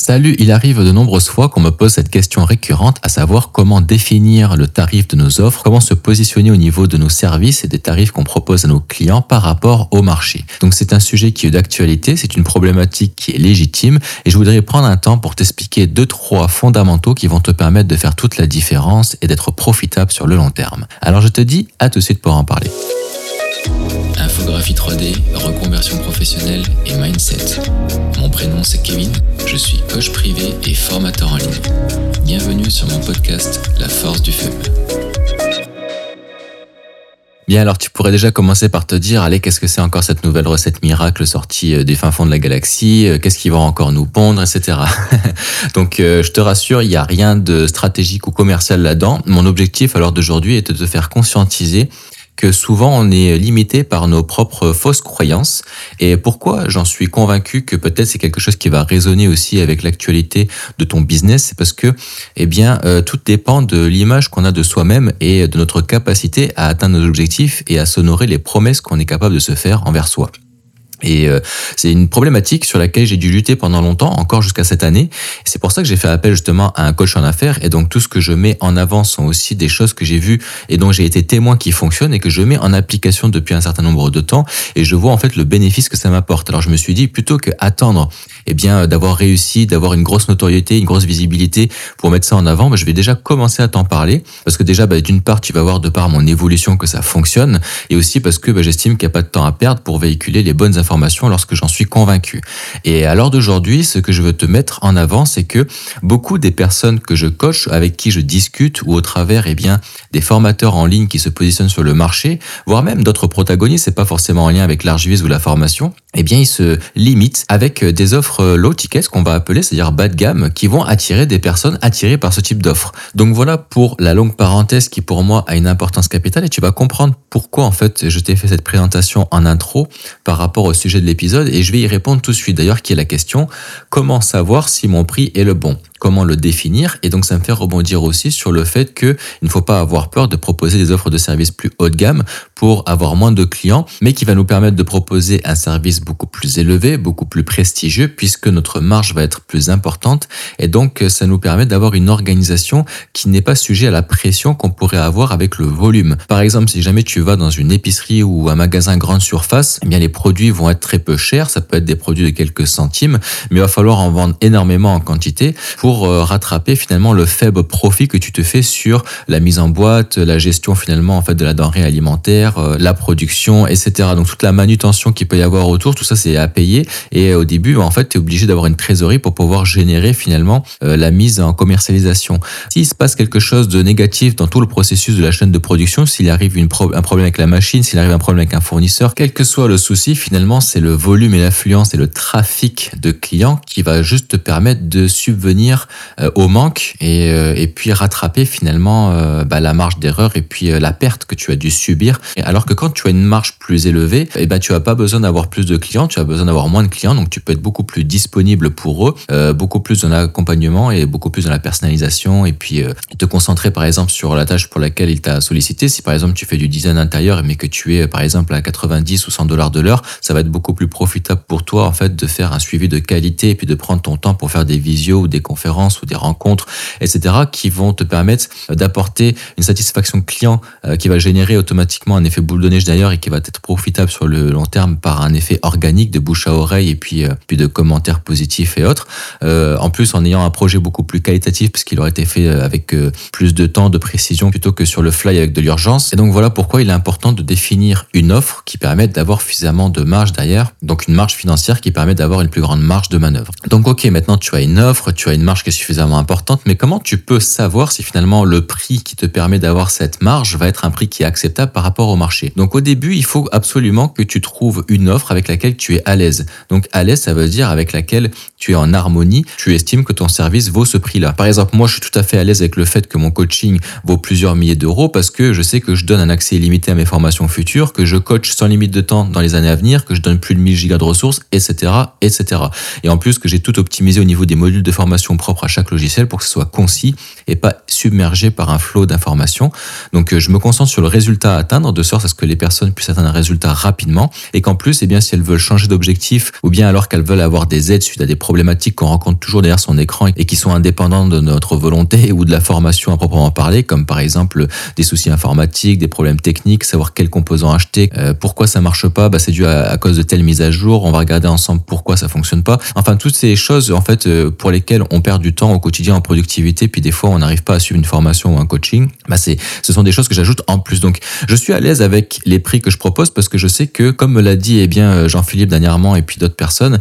Salut, il arrive de nombreuses fois qu'on me pose cette question récurrente, à savoir comment définir le tarif de nos offres, comment se positionner au niveau de nos services et des tarifs qu'on propose à nos clients par rapport au marché. Donc c'est un sujet qui est d'actualité, c'est une problématique qui est légitime et je voudrais prendre un temps pour t'expliquer deux, trois fondamentaux qui vont te permettre de faire toute la différence et d'être profitable sur le long terme. Alors je te dis à tout de suite pour en parler. Infographie 3D, reconversion professionnelle et mindset. Mon prénom c'est Kevin, je suis coach privé et formateur en ligne. Bienvenue sur mon podcast La force du feu. Bien, alors tu pourrais déjà commencer par te dire, allez, qu'est-ce que c'est encore cette nouvelle recette miracle sortie euh, des fins fonds de la galaxie euh, Qu'est-ce qui va encore nous pondre, etc. Donc, euh, je te rassure, il n'y a rien de stratégique ou commercial là-dedans. Mon objectif alors d'aujourd'hui est de te faire conscientiser que souvent on est limité par nos propres fausses croyances. Et pourquoi j'en suis convaincu que peut-être c'est quelque chose qui va résonner aussi avec l'actualité de ton business, c'est parce que, eh bien, euh, tout dépend de l'image qu'on a de soi-même et de notre capacité à atteindre nos objectifs et à s'honorer les promesses qu'on est capable de se faire envers soi. Et euh, c'est une problématique sur laquelle j'ai dû lutter pendant longtemps, encore jusqu'à cette année. C'est pour ça que j'ai fait appel justement à un coach en affaires. Et donc tout ce que je mets en avant sont aussi des choses que j'ai vues et dont j'ai été témoin qui fonctionnent et que je mets en application depuis un certain nombre de temps. Et je vois en fait le bénéfice que ça m'apporte. Alors je me suis dit plutôt que attendre, eh bien d'avoir réussi, d'avoir une grosse notoriété, une grosse visibilité pour mettre ça en avant, bah, je vais déjà commencer à t'en parler parce que déjà bah, d'une part tu vas voir de par mon évolution que ça fonctionne et aussi parce que bah, j'estime qu'il n'y a pas de temps à perdre pour véhiculer les bonnes informations lorsque j'en suis convaincu. Et à l'heure d'aujourd'hui, ce que je veux te mettre en avant, c'est que beaucoup des personnes que je coach, avec qui je discute, ou au travers eh bien, des formateurs en ligne qui se positionnent sur le marché, voire même d'autres protagonistes, c'est pas forcément en lien avec l'archiviste ou la formation, eh bien, ils se limitent avec des offres low ticket, ce qu'on va appeler, c'est-à-dire bas de gamme, qui vont attirer des personnes attirées par ce type d'offres. Donc voilà pour la longue parenthèse qui pour moi a une importance capitale et tu vas comprendre pourquoi en fait je t'ai fait cette présentation en intro par rapport au sujet de l'épisode et je vais y répondre tout de suite. D'ailleurs, qui est la question comment savoir si mon prix est le bon? Comment le définir. Et donc, ça me fait rebondir aussi sur le fait qu'il ne faut pas avoir peur de proposer des offres de services plus haut de gamme pour avoir moins de clients, mais qui va nous permettre de proposer un service beaucoup plus élevé, beaucoup plus prestigieux, puisque notre marge va être plus importante. Et donc, ça nous permet d'avoir une organisation qui n'est pas sujet à la pression qu'on pourrait avoir avec le volume. Par exemple, si jamais tu vas dans une épicerie ou un magasin grande surface, eh bien, les produits vont être très peu chers. Ça peut être des produits de quelques centimes, mais il va falloir en vendre énormément en quantité pour euh, rattraper finalement le faible profit que tu te fais sur la mise en boîte, la gestion finalement en fait de la denrée alimentaire, euh, la production, etc. Donc toute la manutention qu'il peut y avoir autour, tout ça c'est à payer et au début en fait tu es obligé d'avoir une trésorerie pour pouvoir générer finalement euh, la mise en commercialisation. S'il se passe quelque chose de négatif dans tout le processus de la chaîne de production, s'il arrive une un problème avec la machine, s'il arrive un problème avec un fournisseur, quel que soit le souci, finalement c'est le volume et l'affluence et le trafic de clients qui va juste te permettre de subvenir euh, au manque et, euh, et puis rattraper finalement euh, bah, la marge d'erreur et puis la perte que tu as dû subir. Alors que quand tu as une marge plus élevée, et eh ben, tu as pas besoin d'avoir plus de clients, tu as besoin d'avoir moins de clients, donc tu peux être beaucoup plus disponible pour eux, beaucoup plus dans l'accompagnement et beaucoup plus dans la personnalisation et puis te concentrer par exemple sur la tâche pour laquelle il t'a sollicité. Si par exemple tu fais du design intérieur mais que tu es par exemple à 90 ou 100 dollars de l'heure, ça va être beaucoup plus profitable pour toi en fait de faire un suivi de qualité et puis de prendre ton temps pour faire des visios ou des conférences ou des rencontres, etc., qui vont te permettre d'apporter une satisfaction client euh, qui va générer automatiquement un effet boule de neige d'ailleurs et qui va être profitable sur le long terme par un effet organique de bouche à oreille et puis, euh, puis de commentaires positifs et autres. Euh, en plus, en ayant un projet beaucoup plus qualitatif parce qu'il aurait été fait avec plus de temps, de précision plutôt que sur le fly avec de l'urgence. Et donc voilà pourquoi il est important de définir une offre qui permette d'avoir suffisamment de marge derrière, donc une marge financière qui permet d'avoir une plus grande marge de manœuvre. Donc ok, maintenant tu as une offre, tu as une marge qui est suffisamment importante, mais comment tu peux savoir si finalement le prix qui te permet d'avoir cette marge va être un prix qui est acceptable par rapport au marché? Donc au début, il faut absolument que tu trouves une offre avec laquelle tu es à l'aise. Donc à l'aise, ça veut dire avec laquelle tu es en harmonie, tu estimes que ton service vaut ce prix-là. Par exemple, moi, je suis tout à fait à l'aise avec le fait que mon coaching vaut plusieurs milliers d'euros parce que je sais que je donne un accès illimité à mes formations futures, que je coach sans limite de temps dans les années à venir, que je donne plus de 1000 gigas de ressources, etc., etc. Et en plus que j'ai tout optimisé au niveau des modules de formation propre à chaque logiciel pour que ce soit concis et pas submergé par un flot d'informations. Donc je me concentre sur le résultat à atteindre de sorte à ce que les personnes puissent atteindre un résultat rapidement et qu'en plus, eh bien, si elles veulent changer d'objectif ou bien alors qu'elles veulent avoir des aides suite à des problématiques qu'on rencontre toujours derrière son écran et qui sont indépendantes de notre volonté ou de la formation à proprement parler, comme par exemple des soucis informatiques, des problèmes techniques, savoir quel composant acheter, euh, pourquoi ça marche pas, bah, c'est dû à, cause de telle mise à jour, on va regarder ensemble pourquoi ça fonctionne pas. Enfin, toutes ces choses, en fait, euh, pour lesquelles on perd du temps au quotidien en productivité, puis des fois on n'arrive pas à suivre une formation ou un coaching, bah, c'est, ce sont des choses que j'ajoute en plus. Donc, je suis à l'aise avec les prix que je propose parce que je sais que, comme me l'a dit, eh bien, euh, Jean-Philippe dernièrement et puis d'autres personnes,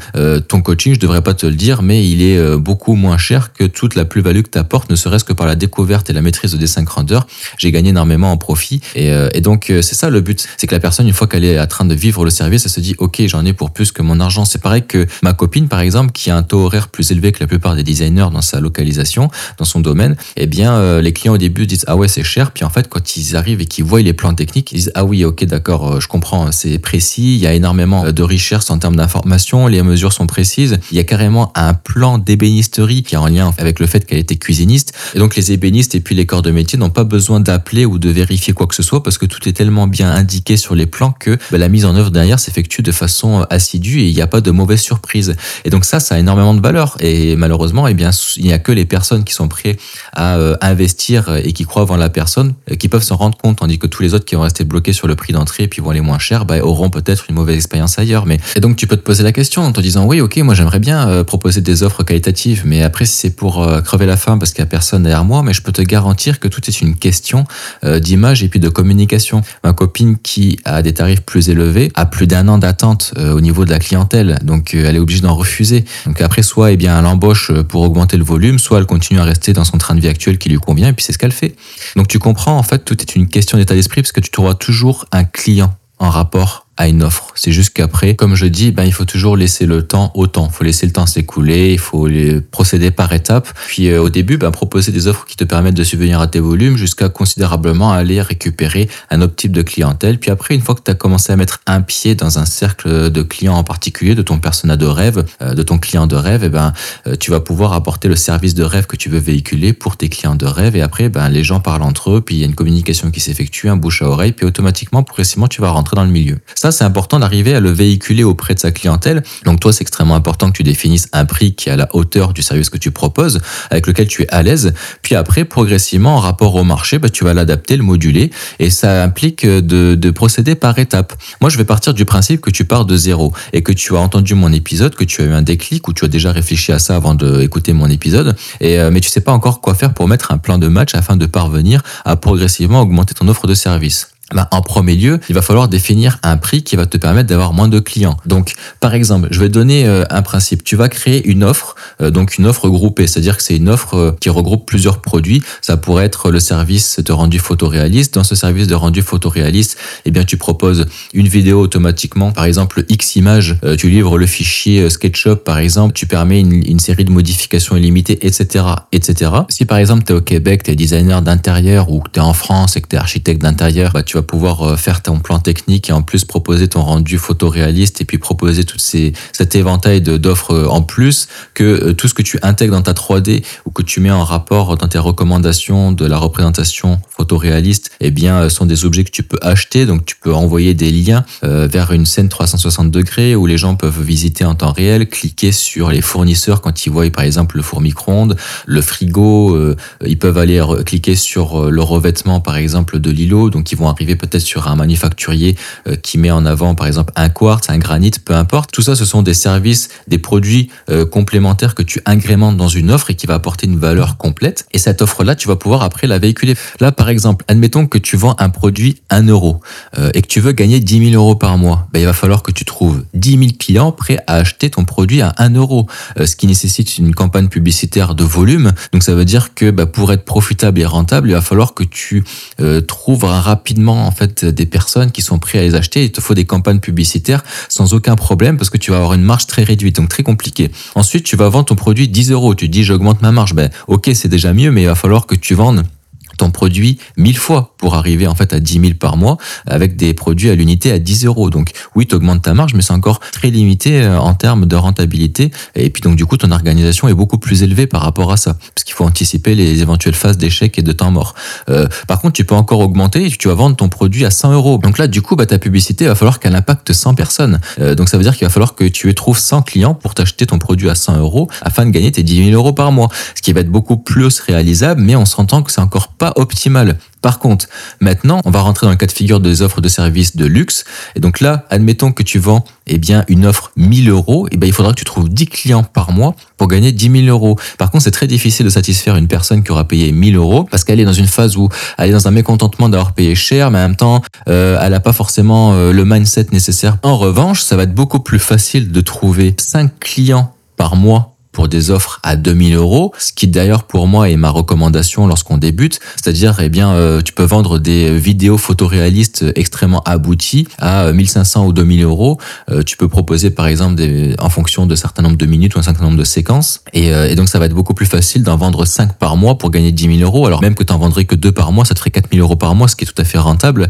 ton coaching, je devrais pas te le dire, mais il est beaucoup moins cher que toute la plus-value que tu apportes, ne serait-ce que par la découverte et la maîtrise de dessin grandeur. J'ai gagné énormément en profit. Et, et donc, c'est ça le but. C'est que la personne, une fois qu'elle est en train de vivre le service, elle se dit, OK, j'en ai pour plus que mon argent. C'est pareil que ma copine, par exemple, qui a un taux horaire plus élevé que la plupart des designers dans sa localisation, dans son domaine, eh bien, euh, les clients au début disent, ah ouais, c'est cher. Puis en fait, quand ils arrivent et qu'ils voient les plans techniques, ils disent, ah oui, OK, d'accord, euh, je comprends, c'est précis. Il y a énormément euh, de richesse en termes d'informations. Les mesures sont précises. Il y a carrément un plan d'ébénisterie qui est en lien avec le fait qu'elle était cuisiniste. Et donc, les ébénistes et puis les corps de métier n'ont pas besoin d'appeler ou de vérifier quoi que ce soit parce que tout est tellement bien indiqué sur les plans que bah, la mise en œuvre derrière s'effectue de façon assidue et il n'y a pas de mauvaise surprise. Et donc ça, ça a énormément de valeur. Et malheureusement, eh bien, il n'y a que les personnes qui sont prêtes à euh, investir et qui croient en la personne euh, qui peuvent s'en rendre compte, tandis que tous les autres qui vont rester bloqués sur le prix d'entrée et puis vont aller moins cher, bah, auront peut-être une mauvaise expérience ailleurs. Mais et donc tu peux te poser la question en te disant oui, ok, moi j'aimerais bien euh, proposer des offres qualitatives, mais après si c'est pour crever la faim parce qu'il n'y a personne derrière moi, mais je peux te garantir que tout est une question d'image et puis de communication. Ma copine qui a des tarifs plus élevés a plus d'un an d'attente au niveau de la clientèle, donc elle est obligée d'en refuser. Donc après, soit eh bien, elle embauche pour le volume, soit elle continue à rester dans son train de vie actuel qui lui convient, et puis c'est ce qu'elle fait. Donc tu comprends, en fait, tout est une question d'état d'esprit, parce que tu trouveras toujours un client en rapport à une offre. C'est juste qu'après, comme je dis, ben, il faut toujours laisser le temps au temps. Il faut laisser le temps s'écouler, il faut procéder par étapes. Puis euh, au début, ben, proposer des offres qui te permettent de subvenir à tes volumes jusqu'à considérablement aller récupérer un autre type de clientèle. Puis après, une fois que tu as commencé à mettre un pied dans un cercle de clients en particulier, de ton persona de rêve, euh, de ton client de rêve, et eh ben, euh, tu vas pouvoir apporter le service de rêve que tu veux véhiculer pour tes clients de rêve. Et après, ben, les gens parlent entre eux, puis il y a une communication qui s'effectue, un bouche à oreille, puis automatiquement, progressivement, tu vas rentrer dans le milieu. Ça, c'est important d'arriver à le véhiculer auprès de sa clientèle. Donc toi, c'est extrêmement important que tu définisses un prix qui est à la hauteur du service que tu proposes, avec lequel tu es à l'aise. Puis après, progressivement, en rapport au marché, bah, tu vas l'adapter, le moduler, et ça implique de, de procéder par étapes. Moi, je vais partir du principe que tu pars de zéro et que tu as entendu mon épisode, que tu as eu un déclic ou tu as déjà réfléchi à ça avant d'écouter mon épisode, euh, mais tu sais pas encore quoi faire pour mettre un plan de match afin de parvenir à progressivement augmenter ton offre de service. En premier lieu, il va falloir définir un prix qui va te permettre d'avoir moins de clients. Donc, par exemple, je vais donner euh, un principe. Tu vas créer une offre, euh, donc une offre groupée, c'est-à-dire que c'est une offre euh, qui regroupe plusieurs produits. Ça pourrait être le service de rendu photoréaliste. Dans ce service de rendu photoréaliste, eh bien, tu proposes une vidéo automatiquement, par exemple X images. Tu livres le fichier SketchUp, par exemple. Tu permets une, série de modifications illimitées, etc., etc. Si par exemple tu es au Québec, tu es designer d'intérieur ou tu es en France et que tu es architecte d'intérieur, bah, tu vas pouvoir euh, faire ton plan technique et en plus proposer ton rendu photoréaliste et puis proposer tout ces, cet éventail d'offres euh, en plus que euh, tout ce que tu intègres dans ta 3D ou que tu mets en rapport dans tes recommandations de la représentation photoréaliste, eh bien, sont des objets que tu peux acheter. Donc, tu peux envoyer des liens vers une scène 360 degrés où les gens peuvent visiter en temps réel, cliquer sur les fournisseurs quand ils voient, par exemple, le four micro-ondes, le frigo. ils peuvent aller cliquer sur le revêtement, par exemple, de l'îlot. Donc, ils vont arriver peut-être sur un manufacturier euh, qui met en avant par exemple un quartz, un granit, peu importe. Tout ça, ce sont des services, des produits euh, complémentaires que tu agrémentes dans une offre et qui va apporter une valeur complète. Et cette offre-là, tu vas pouvoir après la véhiculer. Là, par exemple, admettons que tu vends un produit 1 euro euh, et que tu veux gagner 10 000 euros par mois. Ben, il va falloir que tu trouves 10 000 clients prêts à acheter ton produit à 1 euro, ce qui nécessite une campagne publicitaire de volume. Donc ça veut dire que ben, pour être profitable et rentable, il va falloir que tu trouves rapidement en fait des personnes qui sont prêtes à les acheter. Il te faut des campagnes publicitaires sans aucun problème parce que tu vas avoir une marge très réduite, donc très compliqué. Ensuite, tu vas vendre ton produit 10 euros. Tu dis j'augmente ma marge. Ben ok, c'est déjà mieux, mais il va falloir que tu vendes ton produit mille fois pour arriver en fait à 10 000 par mois avec des produits à l'unité à 10 euros. Donc oui, tu augmentes ta marge, mais c'est encore très limité euh, en termes de rentabilité. Et puis donc du coup, ton organisation est beaucoup plus élevée par rapport à ça, parce qu'il faut anticiper les éventuelles phases d'échec et de temps mort. Euh, par contre, tu peux encore augmenter et tu vas vendre ton produit à 100 euros. Donc là, du coup, bah, ta publicité va falloir qu'elle impacte 100 personnes. Euh, donc ça veut dire qu'il va falloir que tu trouves 100 clients pour t'acheter ton produit à 100 euros afin de gagner tes 10 000 euros par mois. Ce qui va être beaucoup plus réalisable, mais on s'entend que c'est encore pas optimal. Par contre, maintenant, on va rentrer dans le cas de figure des offres de services de luxe. Et donc là, admettons que tu vends eh bien, une offre 1000 euros, eh il faudra que tu trouves 10 clients par mois pour gagner 10 000 euros. Par contre, c'est très difficile de satisfaire une personne qui aura payé 1000 euros parce qu'elle est dans une phase où elle est dans un mécontentement d'avoir payé cher, mais en même temps, euh, elle n'a pas forcément euh, le mindset nécessaire. En revanche, ça va être beaucoup plus facile de trouver 5 clients par mois pour des offres à 2000 euros, ce qui d'ailleurs pour moi est ma recommandation lorsqu'on débute, c'est-à-dire eh bien euh, tu peux vendre des vidéos photoréalistes extrêmement abouties à 1500 ou 2000 euros. Euh, tu peux proposer par exemple en fonction de certain nombre de minutes ou un certain nombre de séquences, et, euh, donc ça va être beaucoup plus facile d'en vendre 5 par mois pour gagner 10 000 euros. Alors même que tu en vendrais que 2 par mois, ça te ferait 4000 euros par mois, ce qui est tout à fait rentable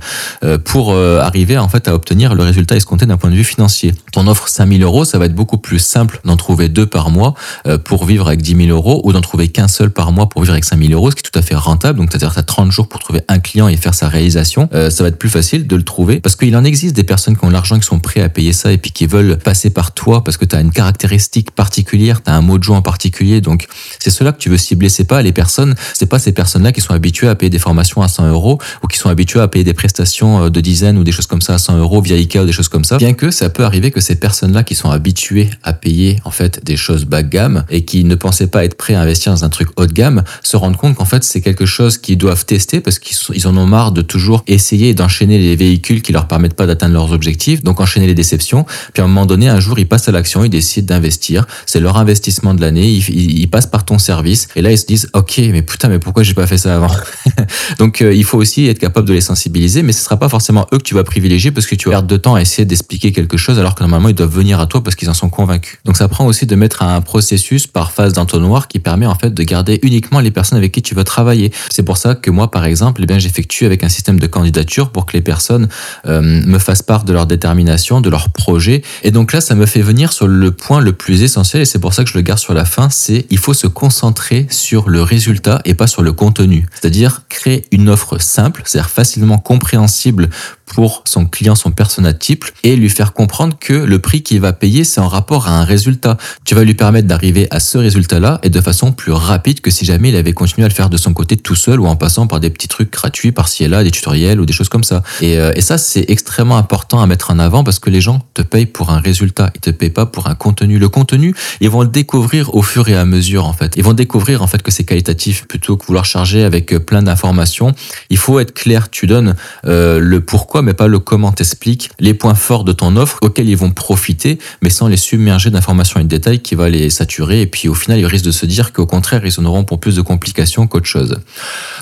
pour arriver en fait à obtenir le résultat escompté d'un point de vue financier. Ton offre 5000 euros, ça va être beaucoup plus simple d'en trouver deux par mois euh, pour vivre avec 10 000 euros ou d'en trouver qu'un seul par mois pour vivre avec 5 000 euros, ce qui est tout à fait rentable. Donc, c'est-à-dire tu as 30 jours pour trouver un client et faire sa réalisation. Euh, ça va être plus facile de le trouver parce qu'il en existe des personnes qui ont l'argent, qui sont prêts à payer ça et puis qui veulent passer par toi parce que tu as une caractéristique particulière, tu as un mojo en particulier. Donc, c'est cela que tu veux cibler. C'est pas les personnes, c'est pas ces personnes-là qui sont habituées à payer des formations à 100 euros ou qui sont habituées à payer des prestations euh, de dizaines ou des choses comme ça à 100 euros via IKEA ou des choses comme ça. Bien que ça peut arriver que ces personnes-là qui sont habituées à payer en fait des choses bas et qui ne pensaient pas être prêts à investir dans un truc haut de gamme se rendent compte qu'en fait c'est quelque chose qu'ils doivent tester parce qu'ils en ont marre de toujours essayer d'enchaîner les véhicules qui leur permettent pas d'atteindre leurs objectifs, donc enchaîner les déceptions. Puis à un moment donné, un jour ils passent à l'action, ils décident d'investir. C'est leur investissement de l'année. Ils, passent par ton service et là ils se disent ok mais putain mais pourquoi j'ai pas fait ça avant? Donc euh, il faut aussi être capable de les sensibiliser, mais ce sera pas forcément eux que tu vas privilégier parce que tu perdre de temps à essayer d'expliquer quelque chose alors que normalement ils doivent venir à toi parce qu'ils en sont convaincus. Donc ça prend aussi de mettre un processus par phase d'entonnoir qui permet en fait de garder uniquement les personnes avec qui tu veux travailler. C'est pour ça que moi par exemple, eh bien j'effectue avec un système de candidature pour que les personnes euh, me fassent part de leur détermination, de leur projet. Et donc là, ça me fait venir sur le point le plus essentiel et c'est pour ça que je le garde sur la fin, c'est il faut se concentrer sur le résultat et pas sur le contenu. C'est-à-dire créer une offre simple, c'est-à-dire facilement compréhensible pour son client, son persona type, et lui faire comprendre que le prix qu'il va payer, c'est en rapport à un résultat. Tu vas lui permettre d'arriver à ce résultat-là et de façon plus rapide que si jamais il avait continué à le faire de son côté tout seul ou en passant par des petits trucs gratuits par-ci et là, des tutoriels ou des choses comme ça. Et, euh, et ça, c'est extrêmement important à mettre en avant parce que les gens te payent pour un résultat, ils te payent pas pour un contenu. Le contenu, ils vont le découvrir au fur et à mesure en fait. Ils vont découvrir en fait que c'est qualitatif plutôt que vouloir charger avec euh, plein d'informations. Il faut être clair, tu donnes euh, le pourquoi mais pas le comment t'explique les points forts de ton offre auxquels ils vont profiter, mais sans les submerger d'informations et de détails qui va les saturer. Et puis au final, ils risquent de se dire qu'au contraire, ils en auront pour plus de complications qu'autre chose.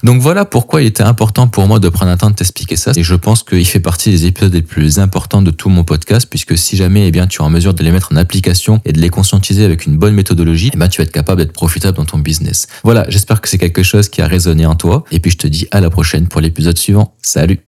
Donc voilà pourquoi il était important pour moi de prendre un temps de t'expliquer ça. Et je pense qu'il fait partie des épisodes les plus importants de tout mon podcast, puisque si jamais eh bien, tu es en mesure de les mettre en application et de les conscientiser avec une bonne méthodologie, eh bien, tu vas être capable d'être profitable dans ton business. Voilà, j'espère que c'est quelque chose qui a résonné en toi. Et puis je te dis à la prochaine pour l'épisode suivant. Salut